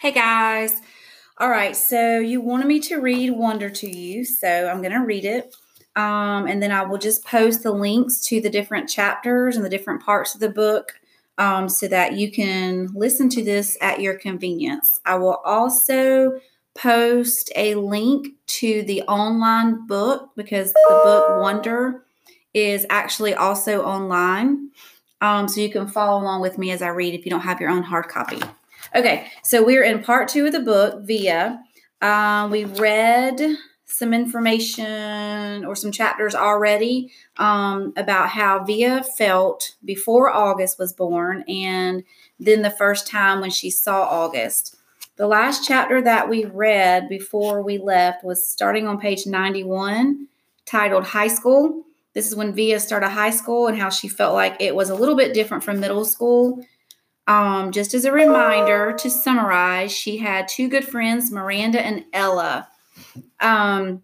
Hey guys. All right, so you wanted me to read Wonder to you, so I'm going to read it. Um, and then I will just post the links to the different chapters and the different parts of the book um, so that you can listen to this at your convenience. I will also post a link to the online book because the book Wonder is actually also online. Um, so you can follow along with me as I read if you don't have your own hard copy. Okay, so we're in part two of the book, Via. Um, we read some information or some chapters already um, about how Via felt before August was born and then the first time when she saw August. The last chapter that we read before we left was starting on page 91, titled High School. This is when Via started high school and how she felt like it was a little bit different from middle school. Um, just as a reminder to summarize, she had two good friends, Miranda and Ella. Um,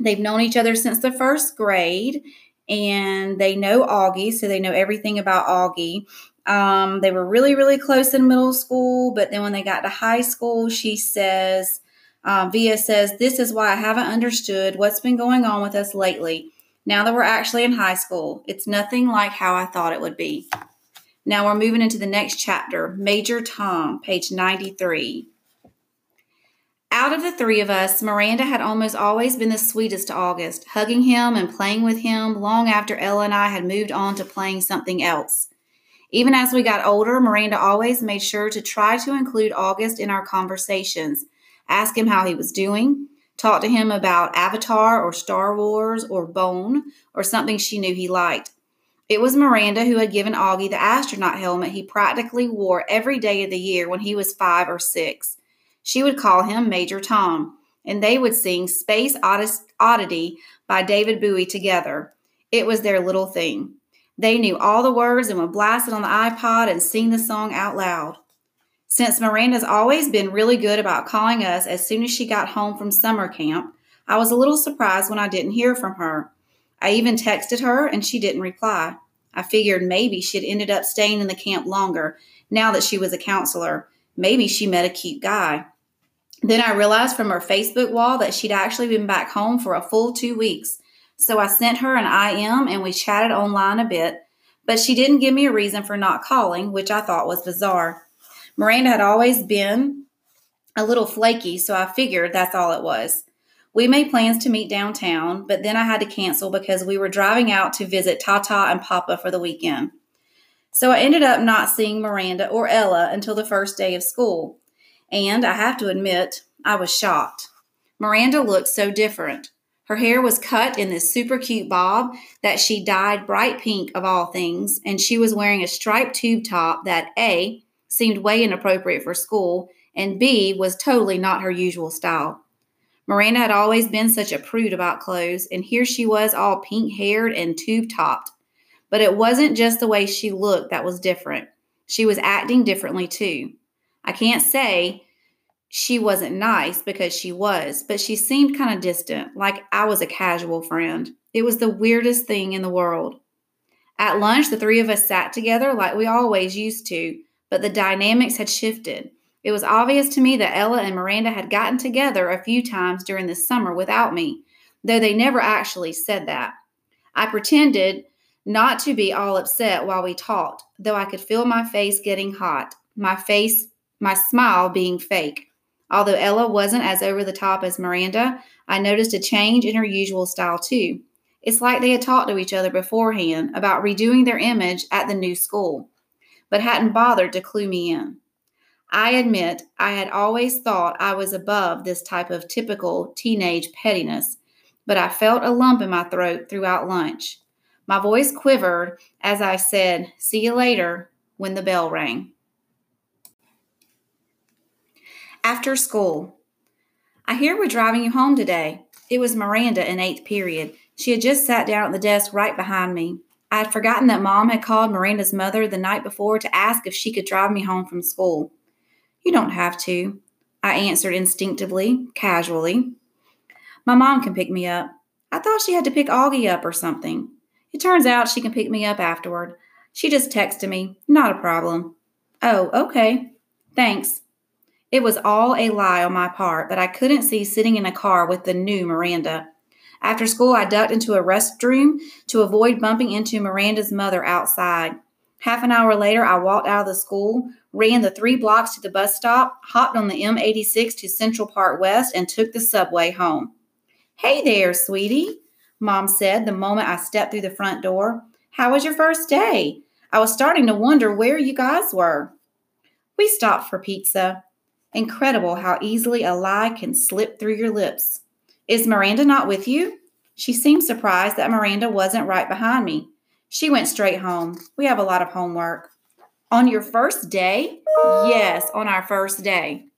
they've known each other since the first grade, and they know Augie, so they know everything about Augie. Um, they were really, really close in middle school, but then when they got to high school, she says, uh, Via says, This is why I haven't understood what's been going on with us lately. Now that we're actually in high school, it's nothing like how I thought it would be. Now we're moving into the next chapter, Major Tom, page 93. Out of the three of us, Miranda had almost always been the sweetest to August, hugging him and playing with him long after Ella and I had moved on to playing something else. Even as we got older, Miranda always made sure to try to include August in our conversations, ask him how he was doing, talk to him about Avatar or Star Wars or Bone or something she knew he liked. It was Miranda who had given Augie the astronaut helmet he practically wore every day of the year when he was five or six. She would call him Major Tom, and they would sing Space Oddity by David Bowie together. It was their little thing. They knew all the words and would blast it on the iPod and sing the song out loud. Since Miranda's always been really good about calling us as soon as she got home from summer camp, I was a little surprised when I didn't hear from her. I even texted her and she didn't reply. I figured maybe she'd ended up staying in the camp longer now that she was a counselor. Maybe she met a cute guy. Then I realized from her Facebook wall that she'd actually been back home for a full two weeks. So I sent her an IM and we chatted online a bit, but she didn't give me a reason for not calling, which I thought was bizarre. Miranda had always been a little flaky, so I figured that's all it was. We made plans to meet downtown, but then I had to cancel because we were driving out to visit Tata and Papa for the weekend. So I ended up not seeing Miranda or Ella until the first day of school. And I have to admit, I was shocked. Miranda looked so different. Her hair was cut in this super cute bob that she dyed bright pink of all things, and she was wearing a striped tube top that A seemed way inappropriate for school, and B was totally not her usual style. Miranda had always been such a prude about clothes, and here she was all pink haired and tube topped. But it wasn't just the way she looked that was different. She was acting differently too. I can't say she wasn't nice because she was, but she seemed kind of distant, like I was a casual friend. It was the weirdest thing in the world. At lunch, the three of us sat together like we always used to, but the dynamics had shifted. It was obvious to me that Ella and Miranda had gotten together a few times during the summer without me, though they never actually said that. I pretended not to be all upset while we talked, though I could feel my face getting hot, my face, my smile being fake. Although Ella wasn't as over the top as Miranda, I noticed a change in her usual style too. It's like they had talked to each other beforehand about redoing their image at the new school, but hadn't bothered to clue me in. I admit I had always thought I was above this type of typical teenage pettiness, but I felt a lump in my throat throughout lunch. My voice quivered as I said, See you later, when the bell rang. After school, I hear we're driving you home today. It was Miranda in eighth period. She had just sat down at the desk right behind me. I had forgotten that mom had called Miranda's mother the night before to ask if she could drive me home from school. You don't have to, I answered instinctively, casually. My mom can pick me up. I thought she had to pick Augie up or something. It turns out she can pick me up afterward. She just texted me. Not a problem. Oh, okay. Thanks. It was all a lie on my part that I couldn't see sitting in a car with the new Miranda. After school, I ducked into a restroom to avoid bumping into Miranda's mother outside. Half an hour later, I walked out of the school, ran the three blocks to the bus stop, hopped on the M86 to Central Park West, and took the subway home. Hey there, sweetie, Mom said the moment I stepped through the front door. How was your first day? I was starting to wonder where you guys were. We stopped for pizza. Incredible how easily a lie can slip through your lips. Is Miranda not with you? She seemed surprised that Miranda wasn't right behind me. She went straight home. We have a lot of homework. On your first day? Yes, on our first day.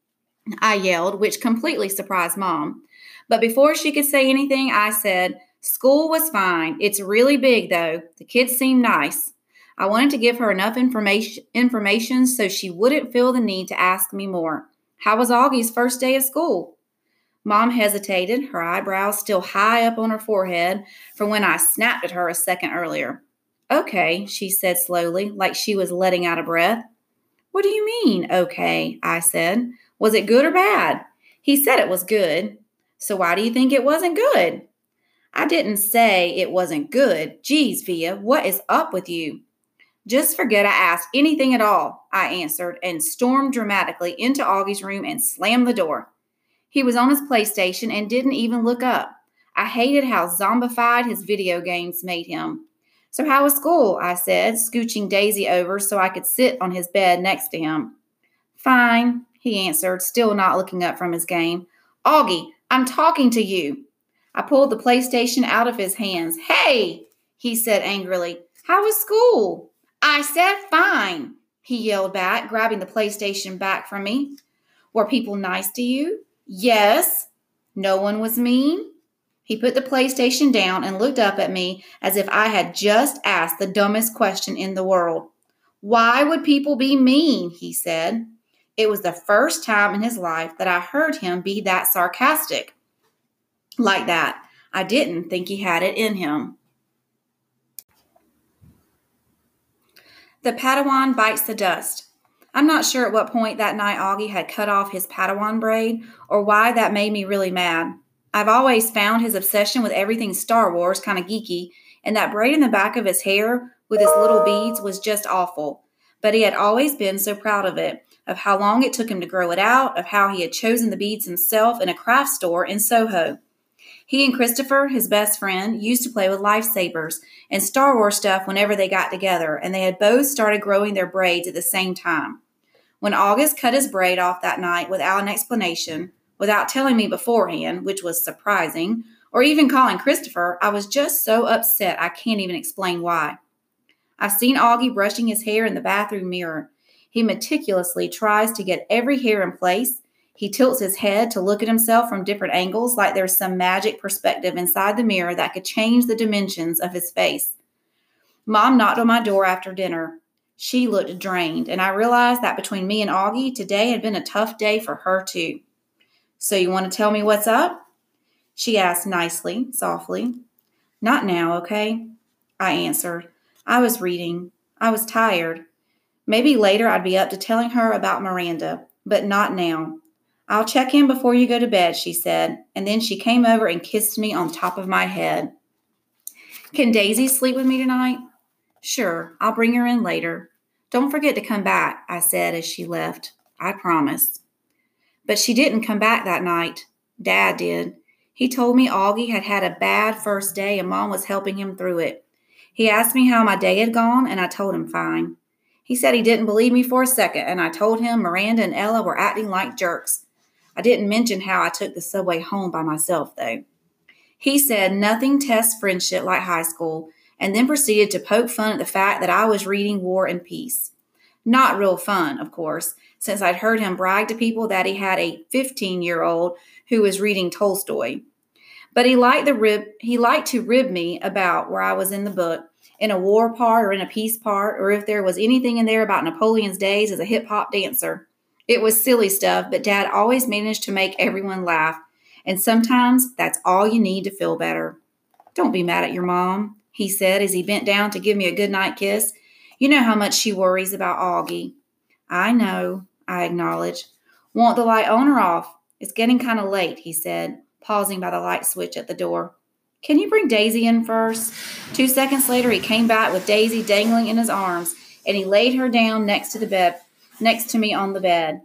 I yelled, which completely surprised Mom. But before she could say anything, I said, School was fine. It's really big, though. The kids seem nice. I wanted to give her enough information, information so she wouldn't feel the need to ask me more. How was Augie's first day of school? Mom hesitated, her eyebrows still high up on her forehead from when I snapped at her a second earlier. Okay, she said slowly, like she was letting out a breath. What do you mean, okay? I said. Was it good or bad? He said it was good. So why do you think it wasn't good? I didn't say it wasn't good. Geez, Via, what is up with you? Just forget I asked anything at all, I answered and stormed dramatically into Augie's room and slammed the door. He was on his PlayStation and didn't even look up. I hated how zombified his video games made him. So, how was school? I said, scooching Daisy over so I could sit on his bed next to him. Fine, he answered, still not looking up from his game. Augie, I'm talking to you. I pulled the PlayStation out of his hands. Hey, he said angrily, how was school? I said fine, he yelled back, grabbing the PlayStation back from me. Were people nice to you? Yes. No one was mean? He put the PlayStation down and looked up at me as if I had just asked the dumbest question in the world. Why would people be mean? He said. It was the first time in his life that I heard him be that sarcastic. Like that. I didn't think he had it in him. The Padawan bites the dust. I'm not sure at what point that night Augie had cut off his Padawan braid or why that made me really mad. I've always found his obsession with everything Star Wars kind of geeky, and that braid in the back of his hair with his little beads was just awful. But he had always been so proud of it, of how long it took him to grow it out, of how he had chosen the beads himself in a craft store in Soho. He and Christopher, his best friend, used to play with lightsabers and Star Wars stuff whenever they got together, and they had both started growing their braids at the same time. When August cut his braid off that night without an explanation, without telling me beforehand, which was surprising, or even calling Christopher, I was just so upset I can't even explain why. I've seen Augie brushing his hair in the bathroom mirror. He meticulously tries to get every hair in place. He tilts his head to look at himself from different angles, like there's some magic perspective inside the mirror that could change the dimensions of his face. Mom knocked on my door after dinner. She looked drained, and I realized that between me and Augie, today had been a tough day for her, too. So you want to tell me what's up? She asked nicely, softly. Not now, okay? I answered. I was reading. I was tired. Maybe later I'd be up to telling her about Miranda, but not now. I'll check in before you go to bed, she said, and then she came over and kissed me on top of my head. Can Daisy sleep with me tonight? Sure, I'll bring her in later. Don't forget to come back, I said as she left. I promise. But she didn't come back that night. Dad did. He told me Augie had had a bad first day and Mom was helping him through it. He asked me how my day had gone, and I told him fine. He said he didn't believe me for a second, and I told him Miranda and Ella were acting like jerks. I didn't mention how I took the subway home by myself, though. He said nothing tests friendship like high school, and then proceeded to poke fun at the fact that I was reading War and Peace. Not real fun, of course, since I'd heard him brag to people that he had a 15 year old who was reading Tolstoy. But he liked the rib he liked to rib me about where I was in the book, in a war part or in a peace part, or if there was anything in there about Napoleon's days as a hip hop dancer. It was silly stuff, but Dad always managed to make everyone laugh, and sometimes that's all you need to feel better. Don't be mad at your mom, he said as he bent down to give me a good night kiss. You know how much she worries about Augie. I know, I acknowledged. Want the light on or off? It's getting kind of late, he said, pausing by the light switch at the door. Can you bring Daisy in first? Two seconds later, he came back with Daisy dangling in his arms, and he laid her down next to the bed, next to me on the bed.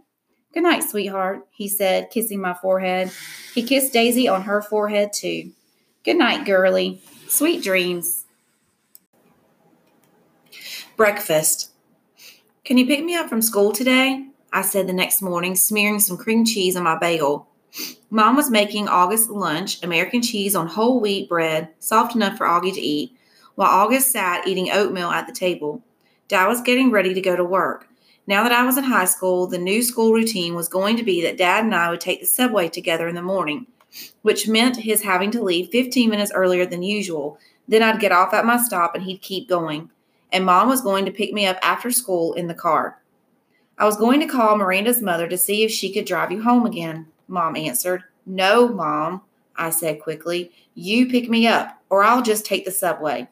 Good night, sweetheart, he said, kissing my forehead. He kissed Daisy on her forehead, too. Good night, girlie. Sweet dreams. Breakfast. Can you pick me up from school today? I said the next morning, smearing some cream cheese on my bagel. Mom was making August lunch, American cheese on whole wheat bread, soft enough for Augie to eat, while August sat eating oatmeal at the table. Dad was getting ready to go to work. Now that I was in high school, the new school routine was going to be that Dad and I would take the subway together in the morning, which meant his having to leave 15 minutes earlier than usual. Then I'd get off at my stop and he'd keep going. And Mom was going to pick me up after school in the car. I was going to call Miranda's mother to see if she could drive you home again, Mom answered. No, Mom, I said quickly. You pick me up, or I'll just take the subway.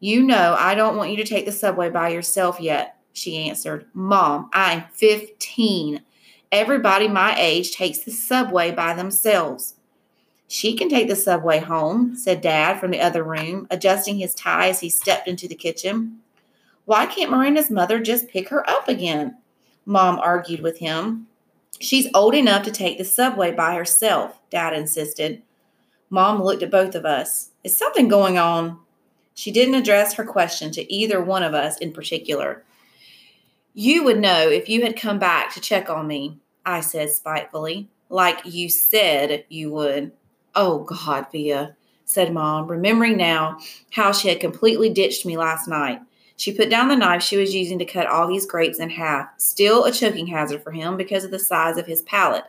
You know I don't want you to take the subway by yourself yet, she answered. Mom, I'm 15. Everybody my age takes the subway by themselves. She can take the subway home, said Dad from the other room, adjusting his tie as he stepped into the kitchen. Why can't Miranda's mother just pick her up again? Mom argued with him. She's old enough to take the subway by herself, Dad insisted. Mom looked at both of us. Is something going on? She didn't address her question to either one of us in particular. You would know if you had come back to check on me, I said spitefully, like you said you would. Oh, God, Via, said Mom, remembering now how she had completely ditched me last night. She put down the knife she was using to cut Augie's grapes in half, still a choking hazard for him because of the size of his palate.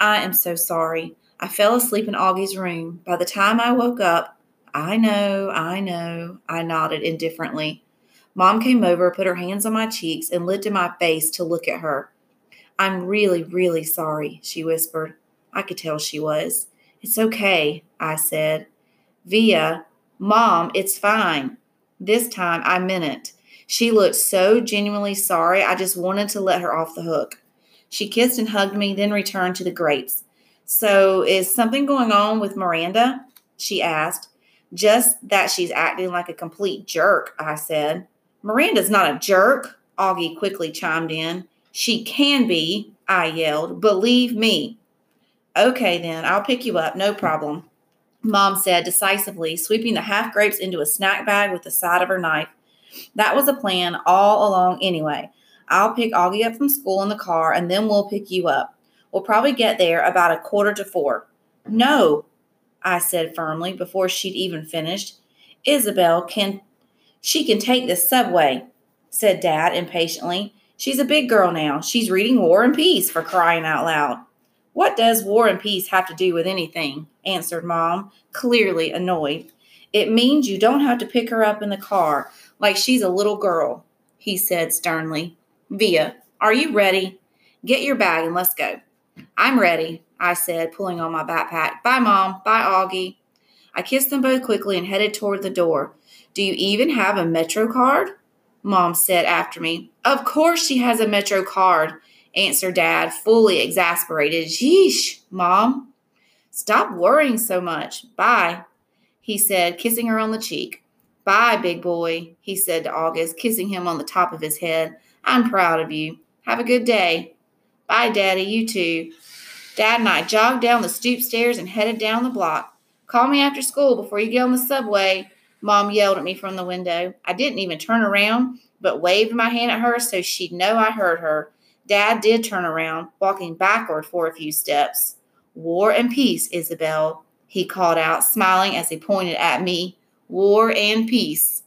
I am so sorry. I fell asleep in Augie's room. By the time I woke up, I know, I know, I nodded indifferently. Mom came over, put her hands on my cheeks, and lifted my face to look at her. I'm really, really sorry, she whispered. I could tell she was. It's okay, I said. Via, Mom, it's fine. This time I meant it. She looked so genuinely sorry, I just wanted to let her off the hook. She kissed and hugged me, then returned to the grapes. So, is something going on with Miranda? She asked. Just that she's acting like a complete jerk, I said. Miranda's not a jerk, Augie quickly chimed in. She can be, I yelled. Believe me. Okay, then, I'll pick you up, no problem, Mom said decisively, sweeping the half grapes into a snack bag with the side of her knife. That was a plan all along anyway. I'll pick Augie up from school in the car and then we'll pick you up. We'll probably get there about a quarter to four. No, I said firmly before she'd even finished. Isabel can she can take the subway, said Dad impatiently. She's a big girl now. She's reading War and Peace for crying out loud. What does War and Peace have to do with anything? answered Mom, clearly annoyed. It means you don't have to pick her up in the car like she's a little girl, he said sternly. Via, are you ready? Get your bag and let's go. I'm ready, I said, pulling on my backpack. Bye, Mom. Bye, Augie. I kissed them both quickly and headed toward the door. Do you even have a Metro card? Mom said after me. Of course she has a Metro card, answered Dad, fully exasperated. Yeesh, Mom. Stop worrying so much. Bye, he said, kissing her on the cheek. Bye, big boy, he said to August, kissing him on the top of his head. I'm proud of you. Have a good day. Bye, Daddy. You too. Dad and I jogged down the stoop stairs and headed down the block. Call me after school before you get on the subway, Mom yelled at me from the window. I didn't even turn around, but waved my hand at her so she'd know I heard her. Dad did turn around, walking backward for a few steps. War and peace, Isabel, he called out, smiling as he pointed at me. War and peace.